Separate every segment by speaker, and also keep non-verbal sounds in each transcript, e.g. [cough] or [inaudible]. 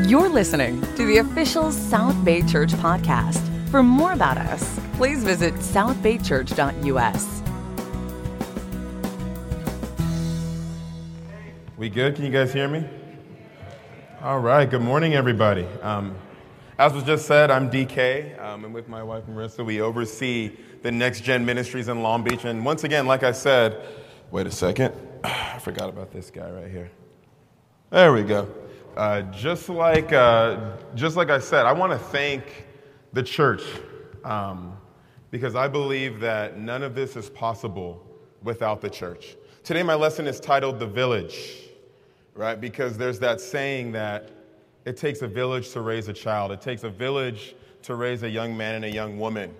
Speaker 1: You're listening to the official South Bay Church podcast. For more about us, please visit southbaychurch.us.
Speaker 2: We good? Can you guys hear me? All right. Good morning, everybody. Um, as was just said, I'm DK, um, and with my wife Marissa, we oversee the Next Gen Ministries in Long Beach. And once again, like I said, wait a second, [sighs] I forgot about this guy right here. There we go. Uh, just like uh, just like I said, I want to thank the church um, because I believe that none of this is possible without the church. Today, my lesson is titled "The Village," right? Because there's that saying that it takes a village to raise a child. It takes a village to raise a young man and a young woman.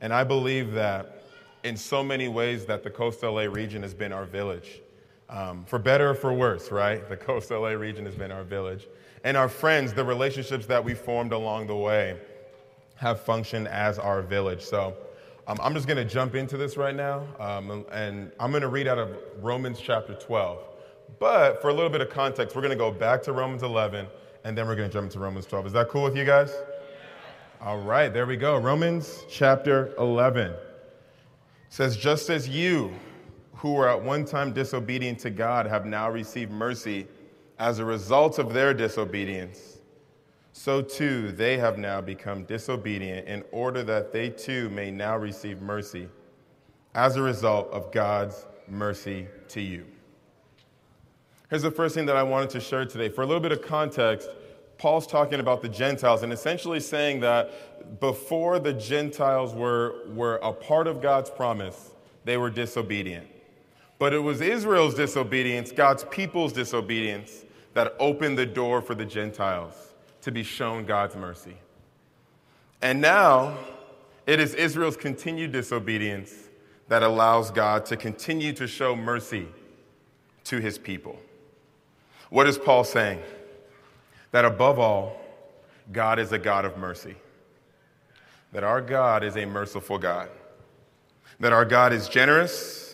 Speaker 2: And I believe that in so many ways that the Coast LA region has been our village. Um, for better or for worse, right? The Coast LA region has been our village. And our friends, the relationships that we formed along the way, have functioned as our village. So um, I'm just going to jump into this right now. Um, and I'm going to read out of Romans chapter 12. But for a little bit of context, we're going to go back to Romans 11, and then we're going to jump into Romans 12. Is that cool with you guys? All right, there we go. Romans chapter 11 says, Just as you, who were at one time disobedient to God have now received mercy as a result of their disobedience, so too they have now become disobedient in order that they too may now receive mercy as a result of God's mercy to you. Here's the first thing that I wanted to share today. For a little bit of context, Paul's talking about the Gentiles and essentially saying that before the Gentiles were, were a part of God's promise, they were disobedient. But it was Israel's disobedience, God's people's disobedience, that opened the door for the Gentiles to be shown God's mercy. And now it is Israel's continued disobedience that allows God to continue to show mercy to his people. What is Paul saying? That above all, God is a God of mercy. That our God is a merciful God. That our God is generous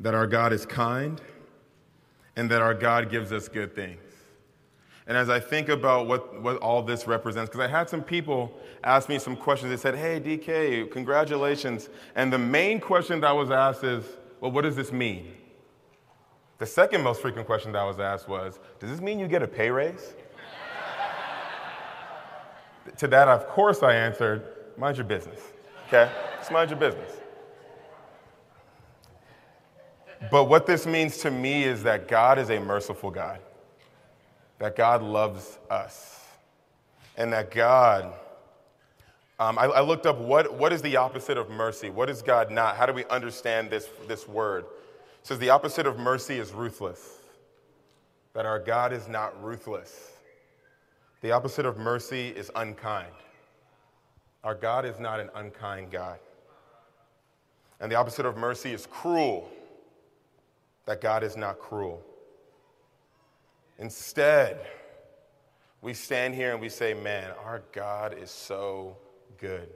Speaker 2: that our God is kind, and that our God gives us good things. And as I think about what, what all this represents, because I had some people ask me some questions. They said, Hey, DK, congratulations. And the main question that I was asked is, Well, what does this mean? The second most frequent question that I was asked was, Does this mean you get a pay raise? [laughs] to that, of course, I answered, Mind your business. Okay? Just mind your business. But what this means to me is that God is a merciful God, that God loves us, and that God, um, I, I, looked up what, what is the opposite of mercy? What is God not? How do we understand this, this word? It says the opposite of mercy is ruthless, that our God is not ruthless. The opposite of mercy is unkind. Our God is not an unkind God. And the opposite of mercy is cruel that God is not cruel. Instead, we stand here and we say, man, our God is so good.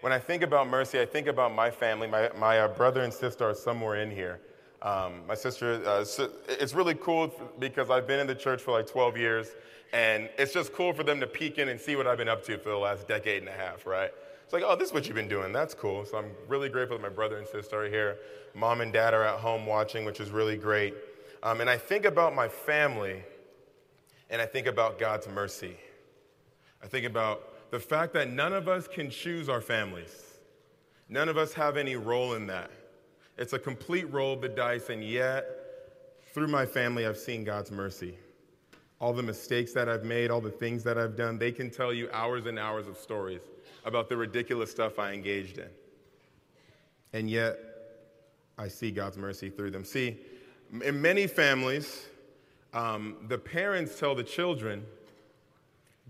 Speaker 2: When I think about mercy, I think about my family. My, my uh, brother and sister are somewhere in here. Um, my sister, uh, it's really cool because I've been in the church for like 12 years, and it's just cool for them to peek in and see what I've been up to for the last decade and a half, right? It's like, oh, this is what you've been doing. That's cool. So I'm really grateful that my brother and sister are here. Mom and dad are at home watching, which is really great. Um, and I think about my family, and I think about God's mercy. I think about the fact that none of us can choose our families, none of us have any role in that. It's a complete roll of the dice, and yet, through my family, I've seen God's mercy. All the mistakes that I've made, all the things that I've done, they can tell you hours and hours of stories about the ridiculous stuff I engaged in. And yet, I see God's mercy through them. See, in many families, um, the parents tell the children,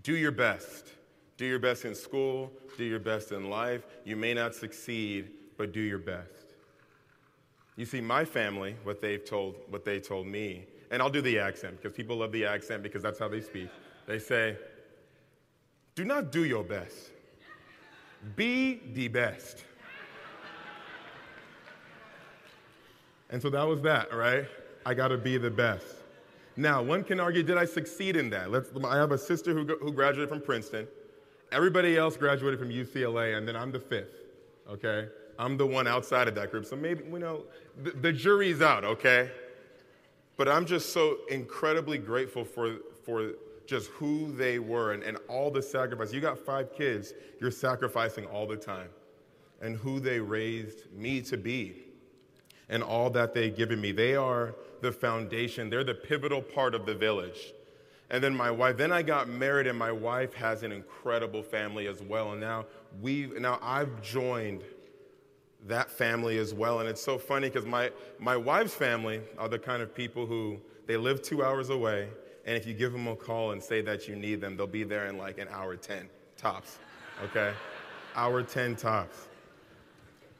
Speaker 2: do your best. Do your best in school, do your best in life. You may not succeed, but do your best. You see, my family, what they've told, what they told me, and I'll do the accent because people love the accent because that's how they speak. They say, do not do your best. Be the best. And so that was that, right? I got to be the best. Now, one can argue, did I succeed in that? Let's, I have a sister who, who graduated from Princeton. Everybody else graduated from UCLA, and then I'm the fifth, okay? I'm the one outside of that group. So maybe, you know, the, the jury's out, okay? But I'm just so incredibly grateful for, for just who they were and, and all the sacrifice. You got five kids, you're sacrificing all the time. And who they raised me to be and all that they've given me. They are the foundation, they're the pivotal part of the village. And then my wife, then I got married, and my wife has an incredible family as well. And now we now I've joined that family as well. And it's so funny because my, my wife's family are the kind of people who they live two hours away. And if you give them a call and say that you need them, they'll be there in like an hour 10 tops. Okay? hour 10 tops.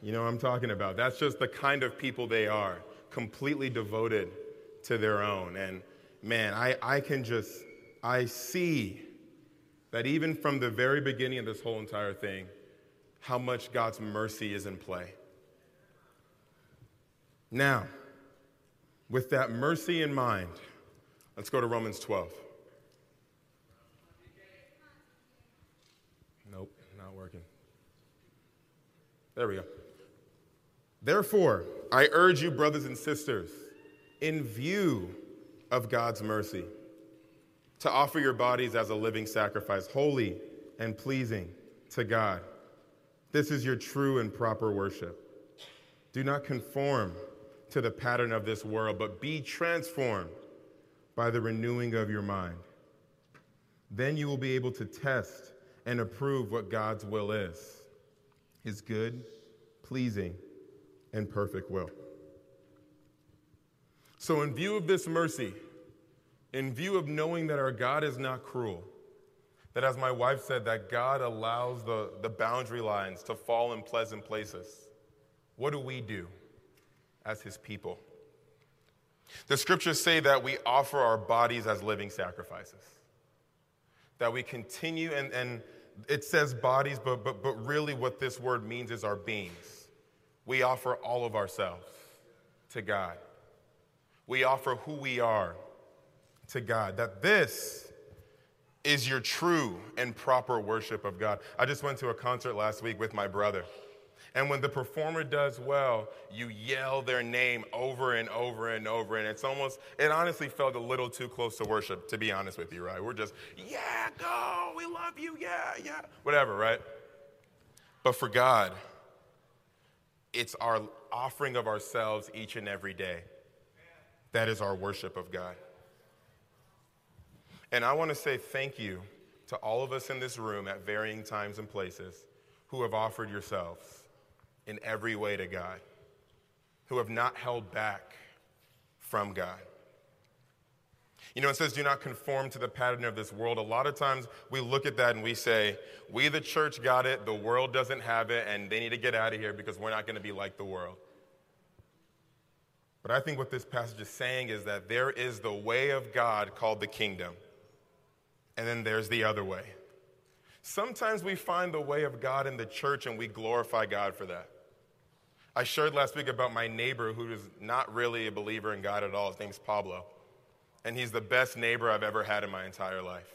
Speaker 2: You know what I'm talking about? That's just the kind of people they are, completely devoted to their own. And man, I, I can just, I see that even from the very beginning of this whole entire thing, how much God's mercy is in play. Now, with that mercy in mind, let's go to Romans 12. Nope, not working. There we go. Therefore, I urge you, brothers and sisters, in view of God's mercy, to offer your bodies as a living sacrifice, holy and pleasing to God. This is your true and proper worship. Do not conform to the pattern of this world, but be transformed by the renewing of your mind. Then you will be able to test and approve what God's will is his good, pleasing, and perfect will. So, in view of this mercy, in view of knowing that our God is not cruel, that as my wife said, that God allows the, the boundary lines to fall in pleasant places, what do we do as his people? The scriptures say that we offer our bodies as living sacrifices. That we continue, and, and it says bodies, but, but, but really what this word means is our beings we offer all of ourselves to God. We offer who we are to God. That this is your true and proper worship of God. I just went to a concert last week with my brother. And when the performer does well, you yell their name over and over and over. And it's almost, it honestly felt a little too close to worship, to be honest with you, right? We're just, yeah, go, we love you, yeah, yeah, whatever, right? But for God, it's our offering of ourselves each and every day. That is our worship of God. And I want to say thank you to all of us in this room at varying times and places who have offered yourselves in every way to God, who have not held back from God. You know, it says, do not conform to the pattern of this world. A lot of times we look at that and we say, we, the church, got it, the world doesn't have it, and they need to get out of here because we're not going to be like the world. But I think what this passage is saying is that there is the way of God called the kingdom, and then there's the other way. Sometimes we find the way of God in the church and we glorify God for that. I shared last week about my neighbor who is not really a believer in God at all. His name's Pablo and he's the best neighbor I've ever had in my entire life.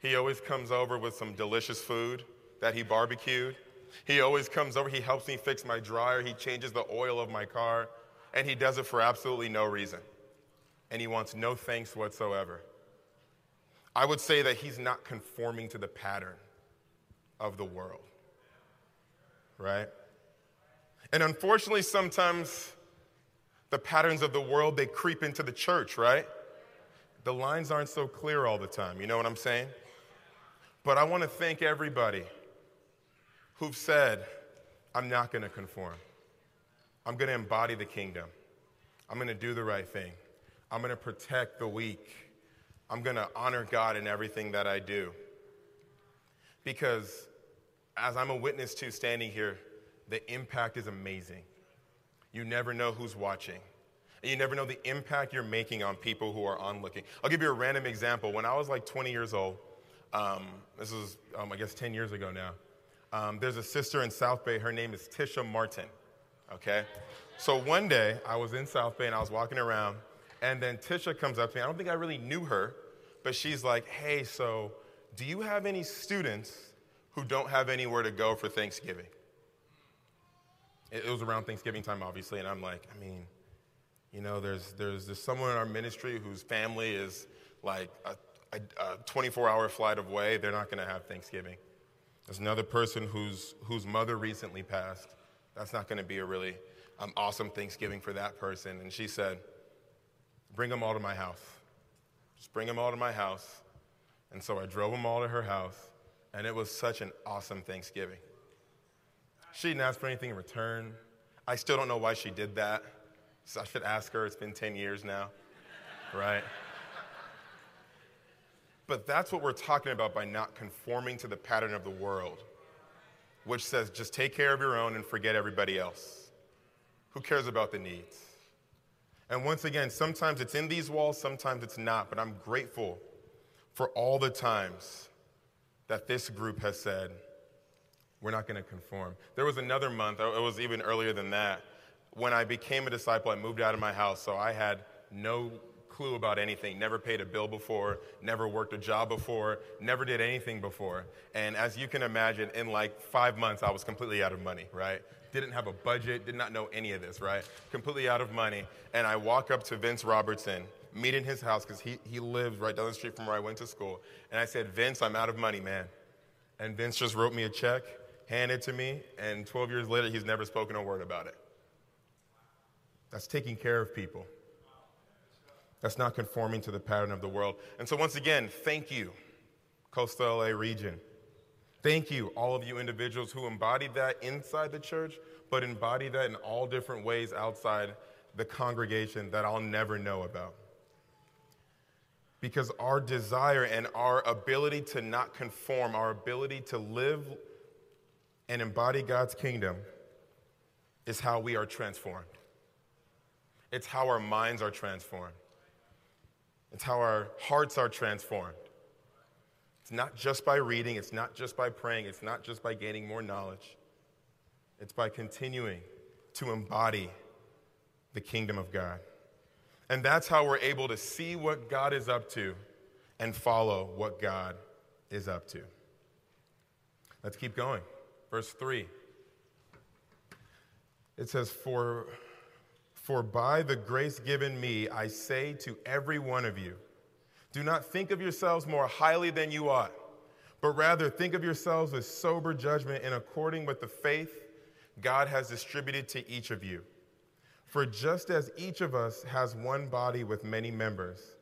Speaker 2: He always comes over with some delicious food that he barbecued. He always comes over, he helps me fix my dryer, he changes the oil of my car, and he does it for absolutely no reason. And he wants no thanks whatsoever. I would say that he's not conforming to the pattern of the world, right? And unfortunately, sometimes the patterns of the world they creep into the church, right? the lines aren't so clear all the time. You know what I'm saying? But I want to thank everybody who've said, I'm not going to conform. I'm going to embody the kingdom. I'm going to do the right thing. I'm going to protect the weak. I'm going to honor God in everything that I do. Because as I'm a witness to standing here, the impact is amazing. You never know who's watching. And you never know the impact you're making on people who are onlooking. I'll give you a random example. When I was like 20 years old, um, this was, um, I guess, 10 years ago now, um, there's a sister in South Bay. Her name is Tisha Martin. Okay? So one day, I was in South Bay and I was walking around, And then Tisha comes up to me. I don't think I really knew her, but she's like, hey, so do you have any students who don't have anywhere to go for Thanksgiving? It, was around Thanksgiving time, obviously, and I'm like, I mean, you know, there's, there's, there's someone in our ministry whose family is like a 24 hour flight away. They're not going to have Thanksgiving. There's another person whose, whose mother recently passed. That's not going to be a really um, awesome Thanksgiving for that person. And she said, Bring them all to my house. Just bring them all to my house. And so I drove them all to her house, and it was such an awesome Thanksgiving. She didn't ask for anything in return. I still don't know why she did that. So I should ask her. It's been 10 years now, right? But that's what we're talking about by not conforming to the pattern of the world, which says just take care of your own and forget everybody else. Who cares about the needs? And once again, sometimes it's in these walls, sometimes it's not, but I'm grateful for all the times that this group has said, we're not going to conform. There was another month, oh, it was even earlier than that, when I became a disciple, I moved out of my house, so I had no clue about anything, never paid a bill before, never worked a job before, never did anything before. And as you can imagine, in like five months, I was completely out of money, right? didn't have a budget, did not know any of this, right? Completely out of money. And I walk up to Vince Robertson, meet in his house because he, he lives right down the street from where I went to school. And I said, Vince, I'm out of money, man. And Vince just wrote me a check, handed to me, and 12 years later, he's never spoken a word about it. That's taking care of people. That's not conforming to the pattern of the world. And so, once again, thank you, Coastal LA region. Thank you, all of you individuals who embodied that inside the church, but embody that in all different ways outside the congregation that I'll never know about. Because our desire and our ability to not conform, our ability to live and embody God's kingdom, is how we are transformed. It's how our minds are transformed. It's how our hearts are transformed. It's not just by reading, it's not just by praying, it's not just by gaining more knowledge. It's by continuing to embody the kingdom of God. And that's how we're able to see what God is up to and follow what God is up to. Let's keep going. Verse 3. It says, For, for by the grace given me, I say to every one of you, do not think of yourselves more highly than you ought, but rather think of yourselves with sober judgment in according with the faith God has distributed to each of you. For just as each of us has one body with many members,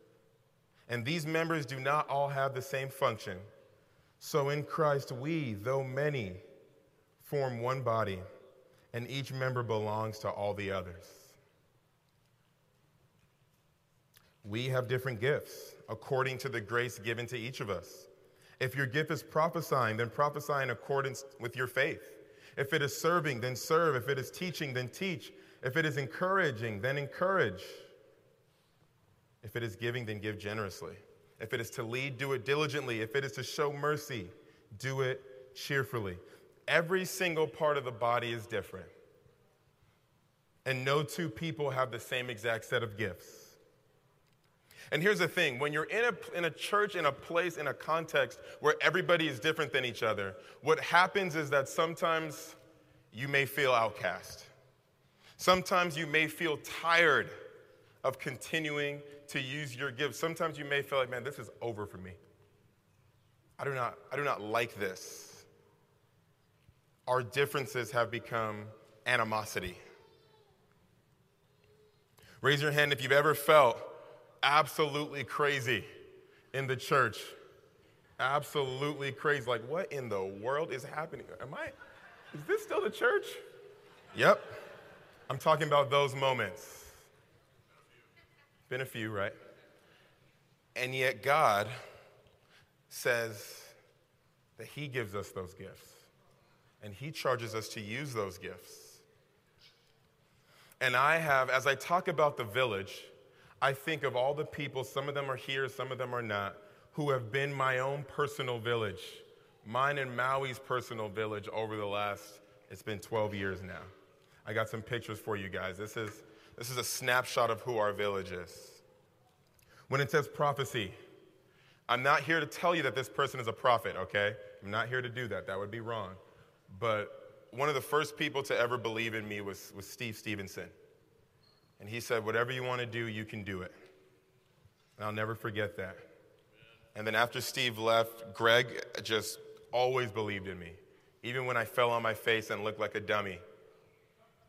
Speaker 2: and these members do not all have the same function, so in Christ we, though many, form one body, and each member belongs to all the others. We have different gifts according to the grace given to each of us. If your gift is prophesying, then prophesy in accordance with your faith. If it is serving, then serve. If it is teaching, then teach. If it is encouraging, then encourage. If it is giving, then give generously. If it is to lead, do it diligently. If it is to show mercy, do it cheerfully. Every single part of the body is different. And no two people have the same exact set of gifts. And here's the thing when you're in a, in a church, in a place, in a context where everybody is different than each other, what happens is that sometimes you may feel outcast. Sometimes you may feel tired of continuing to use your gifts. Sometimes you may feel like, man, this is over for me. I do not, I do not like this. Our differences have become animosity. Raise your hand if you've ever felt absolutely crazy in the church. Absolutely crazy. Like, what in the world is happening? Am I, is this still the church? Yep. I'm talking about those moments. Been a few, right? And yet, God says that He gives us those gifts, and He charges us to use those gifts. And I have, as I talk about the village, I think of all the people, some of them are here, some of them are not, who have been my own personal village, mine and Maui's personal village over the last, it's been 12 years now. I got some pictures for you guys. This is, this is a snapshot of who our village is. When it says prophecy, I'm not here to tell you that this person is a prophet, okay? I'm not here to do that. That would be wrong. But one of the first people to ever believe in me was, was Steve Stevenson. And he said, Whatever you want to do, you can do it. And I'll never forget that. And then after Steve left, Greg just always believed in me. Even when I fell on my face and looked like a dummy,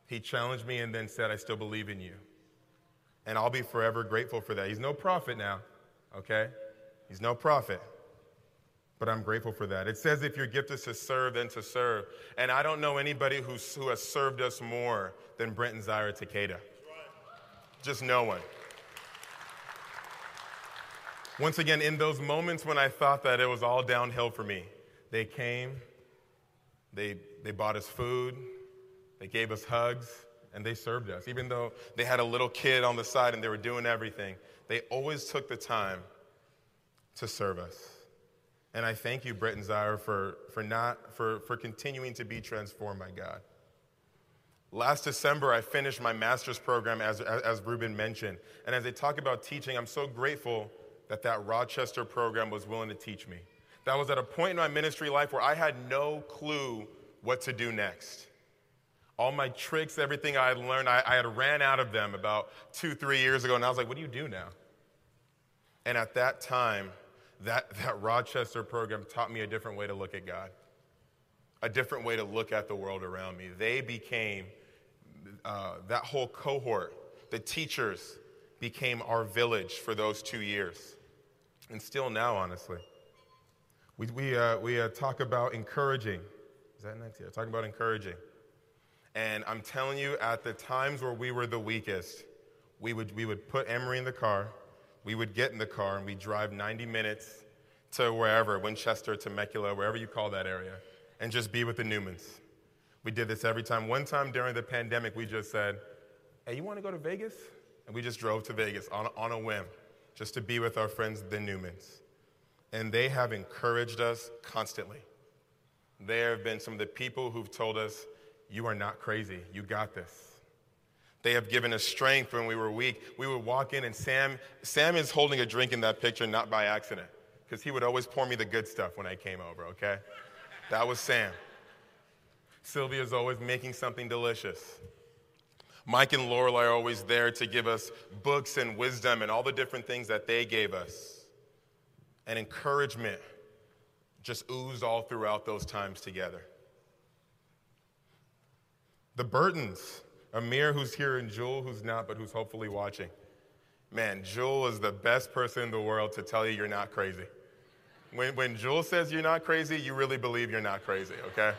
Speaker 2: he challenged me and then said, I still believe in you. And I'll be forever grateful for that. He's no prophet now, okay? He's no prophet. But I'm grateful for that. It says if your gift is to serve, then to serve. And I don't know anybody who's, who has served us more than Brent and Zyra Takeda. Just no one. Once again, in those moments when I thought that it was all downhill for me, they came, they, they bought us food, they gave us hugs, and they served us. Even though they had a little kid on the side and they were doing everything, they always took the time to serve us. And I thank you, Brett and Zyra, for, for, not, for, for continuing to be transformed by God. Last December, I finished my master's program, as, as Ruben mentioned. And as they talk about teaching, I'm so grateful that that Rochester program was willing to teach me. That was at a point in my ministry life where I had no clue what to do next. All my tricks, everything I had learned, I, I had ran out of them about two, three years ago. And I was like, what do you do now? And at that time, that, that Rochester program taught me a different way to look at God, a different way to look at the world around me. They became, uh, that whole cohort, the teachers became our village for those two years. And still now, honestly. We, we, uh, we uh, talk about encouraging. Is that next year? Talking about encouraging. And I'm telling you, at the times where we were the weakest, we would, we would put Emery in the car, we would get in the car, and we'd drive 90 minutes to wherever, Winchester, Temecula, wherever you call that area, and just be with the Newmans. We did this every time. One time during the pandemic, we just said, Hey, you want to go to Vegas? And we just drove to Vegas on, on a whim, just to be with our friends, the Newmans. And they have encouraged us constantly. There have been some of the people who've told us, You are not crazy. You got this. They have given us strength when we were weak. We would walk in, and Sam, Sam is holding a drink in that picture, not by accident, because he would always pour me the good stuff when I came over, okay? That was Sam. Sylvia's always making something delicious. Mike and Lorelai are always there to give us books and wisdom and all the different things that they gave us. And encouragement just oozed all throughout those times together. The Burtons, Amir, who's here, and Jewel, who's not, but who's hopefully watching. Man, Jewel is the best person in the world to tell you you're not crazy. When, when Jewel says you're not crazy, you really believe you're not crazy, okay?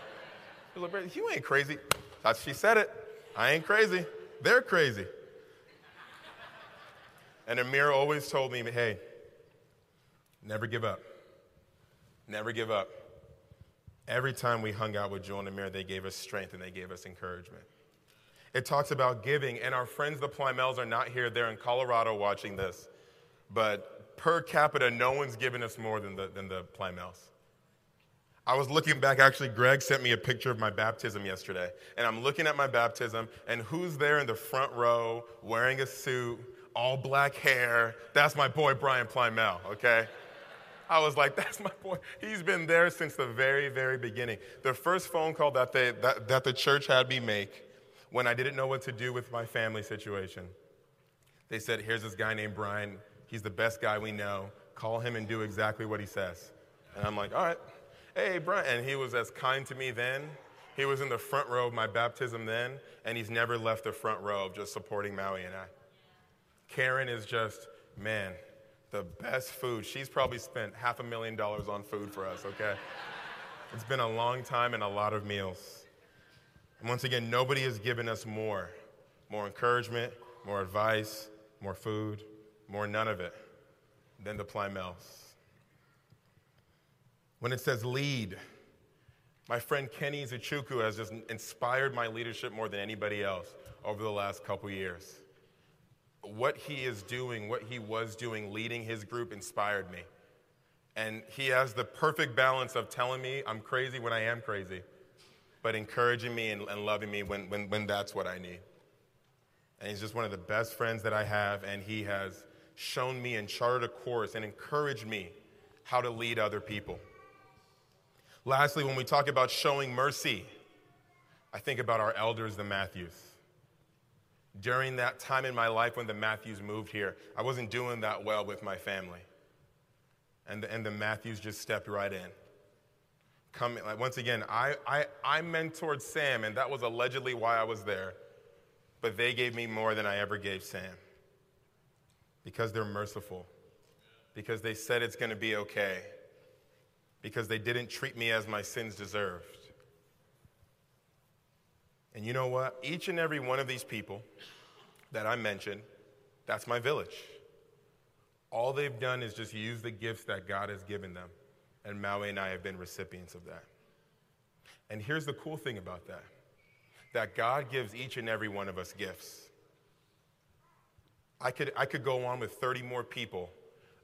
Speaker 2: You ain't crazy. That's, She said it. I ain't crazy. They're crazy. And Amir always told me, hey, never give up. Never give up. Every time we hung out with Jewel and Amir, they gave us strength and they gave us encouragement. It talks about giving, and our friends, the Plymels, are not here. They're in Colorado watching this. But per capita, no one's given us more than the, than the Plymels. I was looking back, actually, Greg sent me a picture of my baptism yesterday. And I'm looking at my baptism, and who's there in the front row wearing a suit, all black hair? That's my boy, Brian Plymel, okay? I was like, [laughs] that's my boy. He's been there since the very, very beginning. The first phone call that, they, that, that the church had me make when I didn't know what to do with my family situation, they said, here's this guy named Brian. He's the best guy we know. Call him and do exactly what he says. And I'm like, all right hey, Brian. And he was as kind to me then. He was in the front row of my baptism then, and he's never left the front row of just supporting Maui and I. Karen is just, man, the best food. She's probably spent half a million dollars on food for us, okay? it's been a long time and a lot of meals. And once again, nobody has given us more more encouragement, more advice, more food, more none of it than the Plymels. When it says lead, my friend Kenny Zachuku has just inspired my leadership more than anybody else over the last couple years. What he is doing, what he was doing, leading his group inspired me. And he has the perfect balance of telling me I'm crazy when I am crazy, but encouraging me and, and loving me when, when, when that's what I need. And he's just one of the best friends that I have, and he has shown me and charted a course and encouraged me how to lead other people. Lastly, when we talk about showing mercy, I think about our elders, the Matthews. During that time in my life when the Matthews moved here, I wasn't doing that well with my family. And the, and the Matthews just stepped right in. Coming, like, once again, I, I, I mentored Sam, and that was allegedly why I was there. But they gave me more than I ever gave Sam because they're merciful, because they said it's going to be okay, because they didn't treat me as my sins deserved. And you know what? Each and every one of these people that I mentioned, that's my village. All they've done is just use the gifts that God has given them. And Maui and I have been recipients of that. And here's the cool thing about that that God gives each and every one of us gifts. I could, I could go on with 30 more people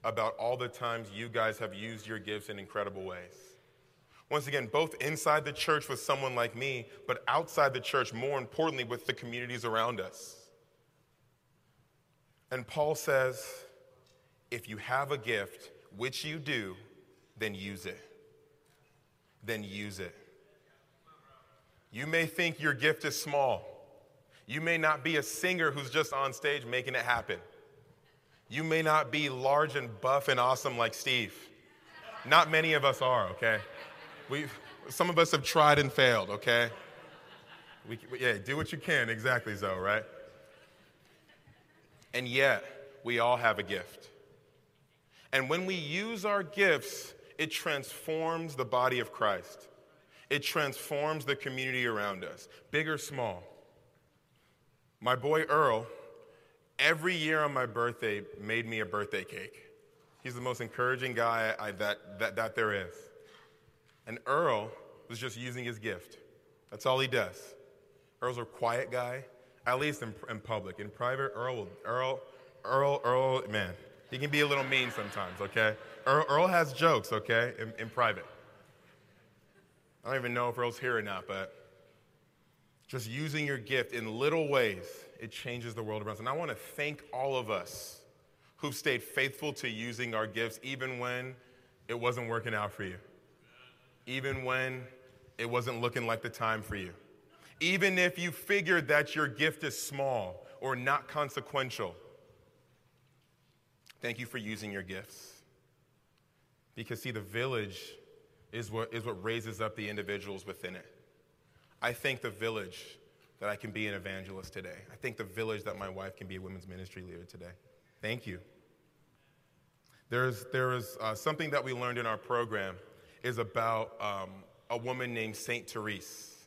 Speaker 2: about all the times you guys have used your gifts in incredible ways. Once again, both inside the church with someone like me, but outside the church, more importantly, with the communities around us. And Paul says, if you have a gift, which you do, then use it. Then use it. You may think your gift is small. You may not be a singer who's just on stage making it happen. You may not be large and buff and awesome like Steve. Not many of us are, okay? We, some of us have tried and failed, okay? We, yeah, do what you can, exactly, Zoe, right? And yet, we all have a gift. And when we use our gifts, it transforms the body of Christ. It transforms the community around us, big or small. My boy Earl, every year on my birthday, made me a birthday cake. He's the most encouraging guy I, that, that, that there is. And Earl was just using his gift. That's all he does. Earl's a quiet guy, at least in, in public. In private, Earl, Earl, Earl, Earl, man, he can be a little mean sometimes, okay? Earl, Earl has jokes, okay, in, in private. I don't even know if Earl's here or not, but just using your gift in little ways, it changes the world around us. And I want to thank all of us who've stayed faithful to using our gifts even when it wasn't working out for you, even when it wasn't looking like the time for you, even if you figured that your gift is small or not consequential. Thank you for using your gifts. Because, see, the village is what, is what raises up the individuals within it. I thank the village that I can be an evangelist today. I thank the village that my wife can be a women's ministry leader today. Thank you. There's, there is uh, something that we learned in our program is about um, a woman named Saint Therese.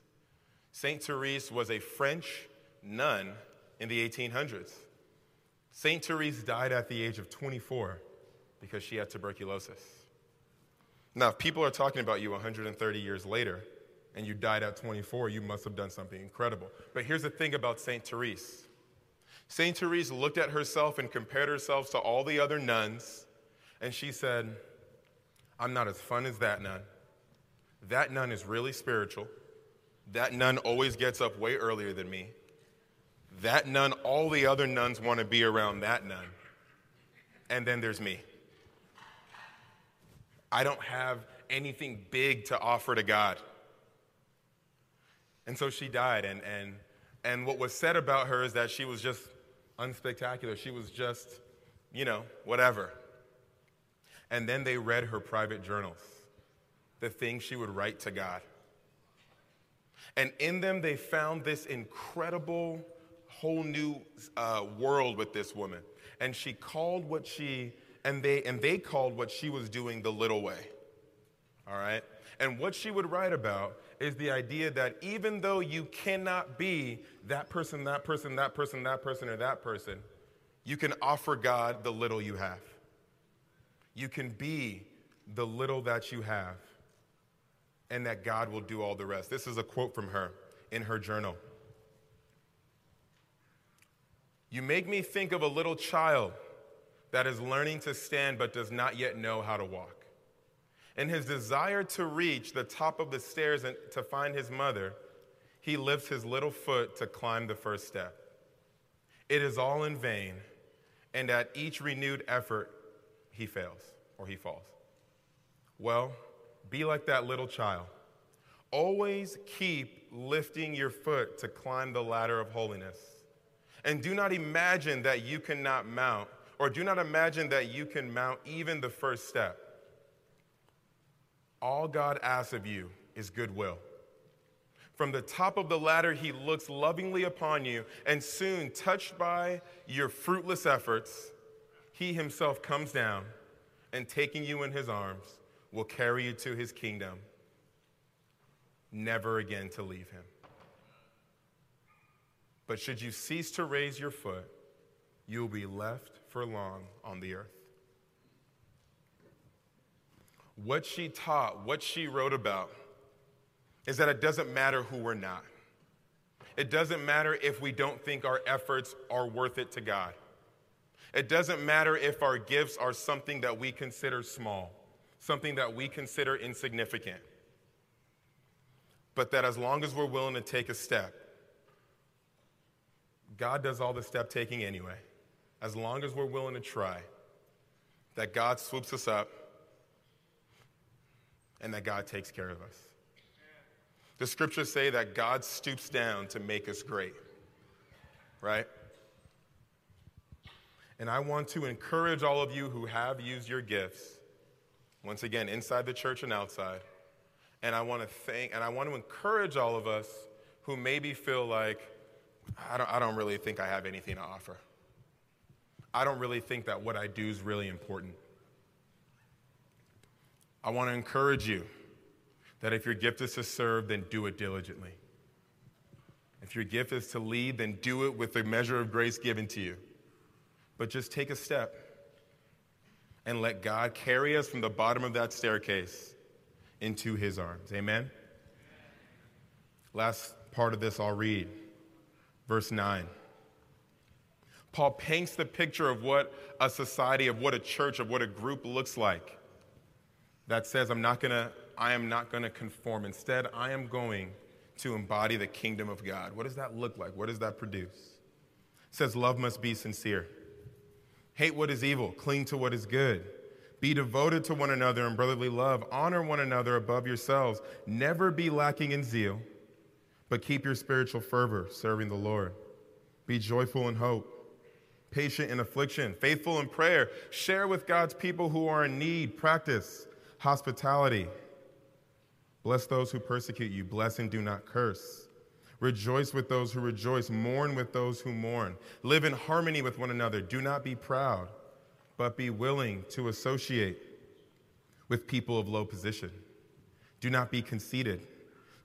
Speaker 2: Saint Therese was a French nun in the 1800s. Saint Therese died at the age of 24 because she had tuberculosis. Now, if people are talking about you 130 years later, and you died at 24, you must have done something incredible. But here's the thing about St. Therese St. Therese looked at herself and compared herself to all the other nuns, and she said, I'm not as fun as that nun. That nun is really spiritual. That nun always gets up way earlier than me. That nun, all the other nuns want to be around that nun. And then there's me. I don't have anything big to offer to God. And so she died. And, and, and what was said about her is that she was just unspectacular. She was just, you know, whatever. And then they read her private journals, the things she would write to God. And in them, they found this incredible, whole new uh, world with this woman. And she called what she, and they, and they called what she was doing the little way. All right? And what she would write about is the idea that even though you cannot be that person, that person, that person, that person, or that person, you can offer God the little you have. You can be the little that you have, and that God will do all the rest. This is a quote from her in her journal. You make me think of a little child that is learning to stand but does not yet know how to walk. In his desire to reach the top of the stairs and to find his mother, he lifts his little foot to climb the first step. It is all in vain, and at each renewed effort, he fails or he falls. Well, be like that little child. Always keep lifting your foot to climb the ladder of holiness. And do not imagine that you cannot mount, or do not imagine that you can mount even the first step. All God asks of you is goodwill. From the top of the ladder, he looks lovingly upon you, and soon, touched by your fruitless efforts, he himself comes down and, taking you in his arms, will carry you to his kingdom, never again to leave him. But should you cease to raise your foot, you will be left for long on the earth. What she taught, what she wrote about, is that it doesn't matter who we're not. It doesn't matter if we don't think our efforts are worth it to God. It doesn't matter if our gifts are something that we consider small, something that we consider insignificant. But that as long as we're willing to take a step, God does all the step taking anyway. As long as we're willing to try, that God swoops us up and that God takes care of us. The scriptures say that God stoops down to make us great, right? And I want to encourage all of you who have used your gifts, once again, inside the church and outside. And I want to thank, and I want to encourage all of us who maybe feel like, I don't, I don't really think I have anything to offer. I don't really think that what I do is really important. I want to encourage you that if your gift is to serve, then do it diligently. If your gift is to lead, then do it with the measure of grace given to you. But just take a step and let God carry us from the bottom of that staircase into his arms. Amen? Last part of this I'll read. Verse 9. Paul paints the picture of what a society, of what a church, of what a group looks like that says, I'm not gonna, I am not gonna conform. Instead, I am going to embody the kingdom of God. What does that look like? What does that produce? It says, Love must be sincere. Hate what is evil, cling to what is good. Be devoted to one another in brotherly love. Honor one another above yourselves. Never be lacking in zeal, but keep your spiritual fervor, serving the Lord. Be joyful in hope, patient in affliction, faithful in prayer. Share with God's people who are in need. Practice hospitality. Bless those who persecute you. Bless and do not curse. Rejoice with those who rejoice. Mourn with those who mourn. Live in harmony with one another. Do not be proud but be willing to associate with people of low position. Do not be conceited.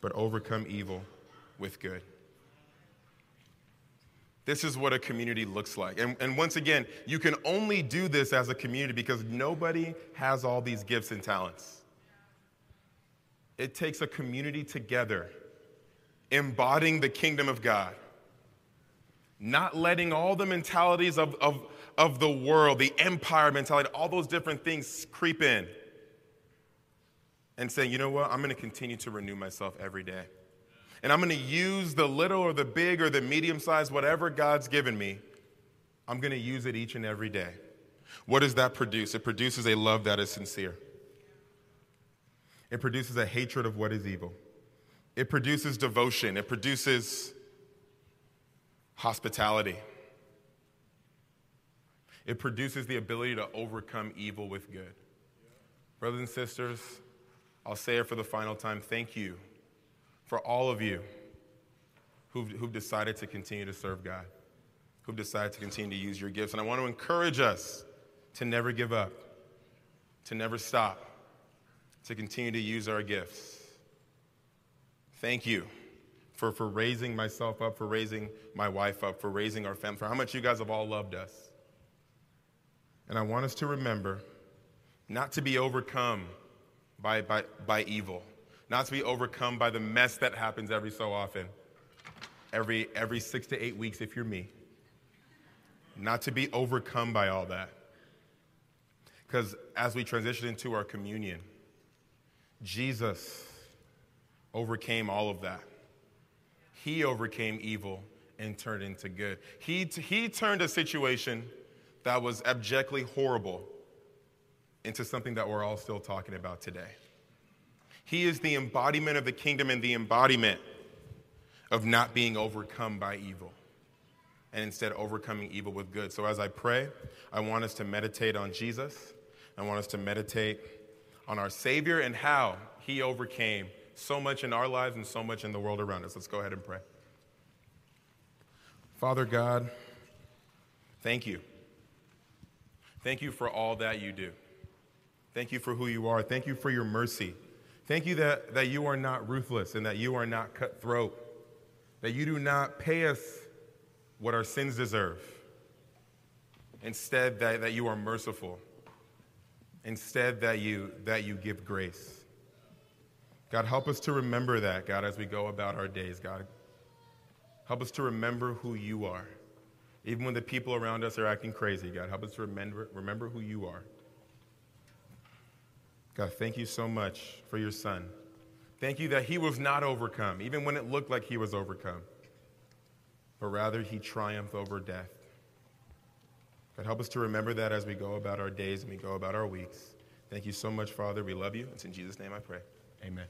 Speaker 2: but overcome evil with good. This is what a community looks like. And, and once again, you can only do this as a community because nobody has all these gifts and talents. It takes a community together, embodying the kingdom of God not letting all the mentalities of, of, of the world, the empire mentality, all those different things creep in. And saying, you know what, I'm going to continue to renew myself every day. And I'm going to use the little or the big or the medium size, whatever God's given me, I'm going to use it each and every day. What does that produce? It produces a love that is sincere. It produces a hatred of what is evil. It produces devotion. It produces hospitality. It produces the ability to overcome evil with good. Brothers and sisters, I'll say it for the final time thank you for all of you who've, who've decided to continue to serve God, who've decided to continue to use your gifts. And I want to encourage us to never give up, to never stop, to continue to use our gifts. Thank you for, for raising myself up, for raising my wife up, for raising our family, for how much you guys have all loved us. And I want us to remember not to be overcome by, by, by evil, not to be overcome by the mess that happens every so often, every, every six to eight weeks if you're me. Not to be overcome by all that. Because as we transition into our communion, Jesus overcame all of that. He overcame evil and turned into good. He, he turned a situation that was abjectly horrible into something that we're all still talking about today. He is the embodiment of the kingdom and the embodiment of not being overcome by evil and instead overcoming evil with good. So as I pray, I want us to meditate on Jesus. I want us to meditate on our Savior and how he overcame so much in our lives and so much in the world around us. Let's go ahead and pray. Father God, thank you. Thank you for all that you do. Thank you for who you are. Thank you for your mercy. Thank you that, that you are not ruthless and that you are not cutthroat, that you do not pay us what our sins deserve. Instead, that, that you are merciful. Instead, that you, that you give grace. God, help us to remember that, God, as we go about our days, God. Help us to remember who you are. Even when the people around us are acting crazy, God, help us to remember, remember who you are. God, thank you so much for your son. Thank you that he was not overcome, even when it looked like he was overcome, but rather he triumphed over death. God, help us to remember that as we go about our days and we go about our weeks. Thank you so much, Father. We love you. It's in Jesus' name I pray. Amen.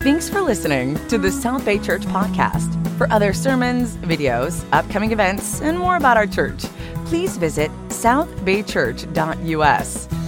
Speaker 1: Thanks for listening to the South Bay Church podcast. For other sermons, videos, upcoming events, and more about our church, please visit southbaychurch.us.